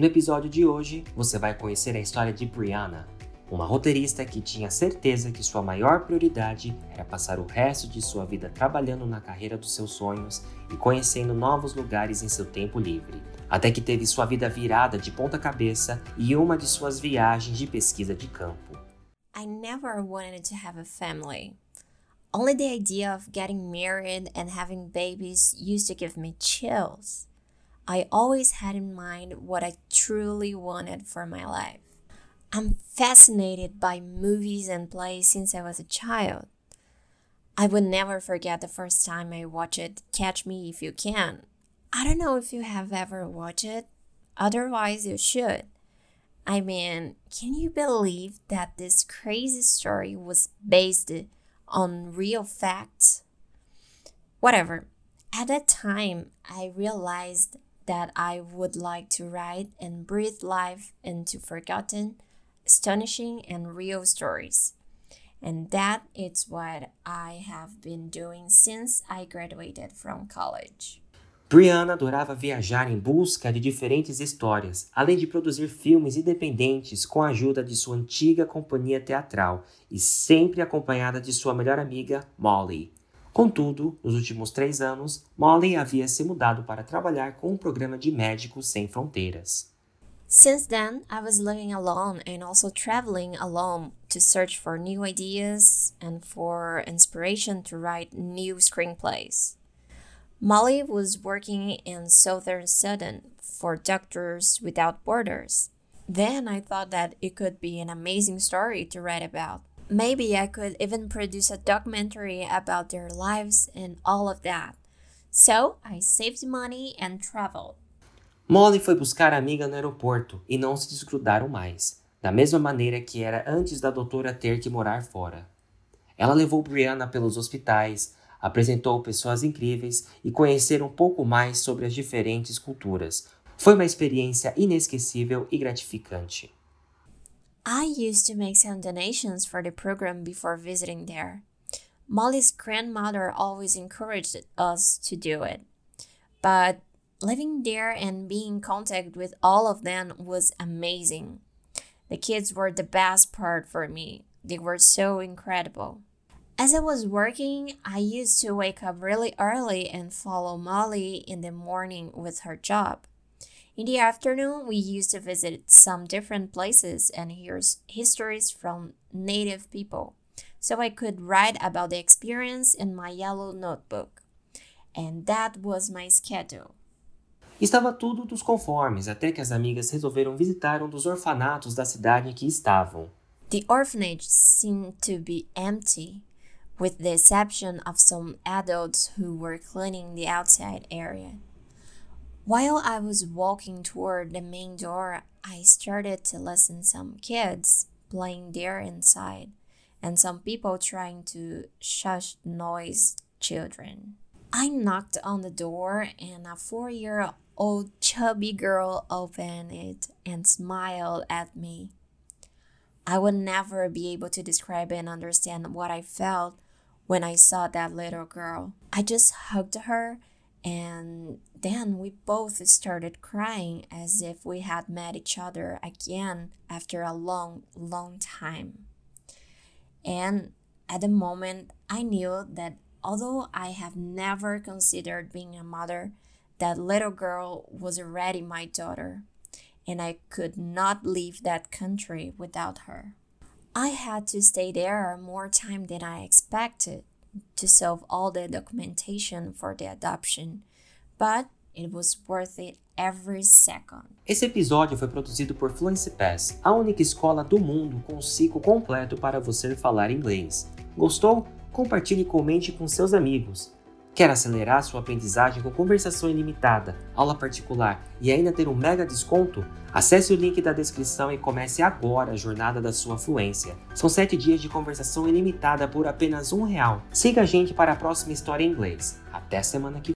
No episódio de hoje, você vai conhecer a história de Brianna, uma roteirista que tinha certeza que sua maior prioridade era passar o resto de sua vida trabalhando na carreira dos seus sonhos e conhecendo novos lugares em seu tempo livre, até que teve sua vida virada de ponta cabeça e uma de suas viagens de pesquisa de campo. I never wanted to have a family. Only the idea of getting married and having babies used to give me chills. I always had in mind what I truly wanted for my life. I'm fascinated by movies and plays since I was a child. I would never forget the first time I watched Catch Me If You Can. I don't know if you have ever watched it, otherwise, you should. I mean, can you believe that this crazy story was based on real facts? Whatever. At that time, I realized that I would like to write and breathe life into forgotten, astonishing, and real stories. And that is what I have been doing since I graduated from college. Brianna adorava viajar em busca de diferentes histórias, além de produzir filmes independentes com a ajuda de sua antiga companhia teatral e sempre acompanhada de sua melhor amiga, Molly. Contudo, nos últimos três anos, Molly havia se mudado para trabalhar com um programa de Médicos Sem Fronteiras. Since then, I was living alone and also traveling alone to search for new ideas and for inspiration to write new screenplays. Molly was working in southern Sudan for Doctors Without Borders. Then I thought that it could be an amazing story to write about. Maybe I could even produce a documentary about their lives and all of that. So I saved money and traveled. Molly foi buscar a amiga no aeroporto e não se desgrudaram mais, da mesma maneira que era antes da doutora ter que morar fora. Ela levou Brianna pelos hospitais, apresentou pessoas incríveis e conhecer um pouco mais sobre as diferentes culturas. Foi uma experiência inesquecível e gratificante. I used to make some donations for the program before visiting there. Molly's grandmother always encouraged us to do it. But living there and being in contact with all of them was amazing. The kids were the best part for me. They were so incredible. As I was working, I used to wake up really early and follow Molly in the morning with her job. In the afternoon, we used to visit some different places and hear histories from native people, so I could write about the experience in my yellow notebook. And that was my schedule. Estava tudo dos conformes até que as amigas resolveram visitar um dos orfanatos da cidade em que estavam. The orphanage seemed to be empty, with the exception of some adults who were cleaning the outside area. While I was walking toward the main door, I started to listen to some kids playing there inside and some people trying to shush noise children. I knocked on the door and a 4-year-old chubby girl opened it and smiled at me. I would never be able to describe and understand what I felt when I saw that little girl. I just hugged her and then we both started crying as if we had met each other again after a long, long time. And at the moment, I knew that although I have never considered being a mother, that little girl was already my daughter, and I could not leave that country without her. I had to stay there more time than I expected to solve all the documentation for the adoption, but it was worth it every second. Esse episódio foi produzido por Fluency Pass, a única escola do mundo com um ciclo completo para você falar inglês. Gostou? Compartilhe e comente com seus amigos. Quer acelerar sua aprendizagem com conversação ilimitada, aula particular e ainda ter um mega desconto? Acesse o link da descrição e comece agora a jornada da sua fluência. São 7 dias de conversação ilimitada por apenas um real. Siga a gente para a próxima história em inglês. Até semana que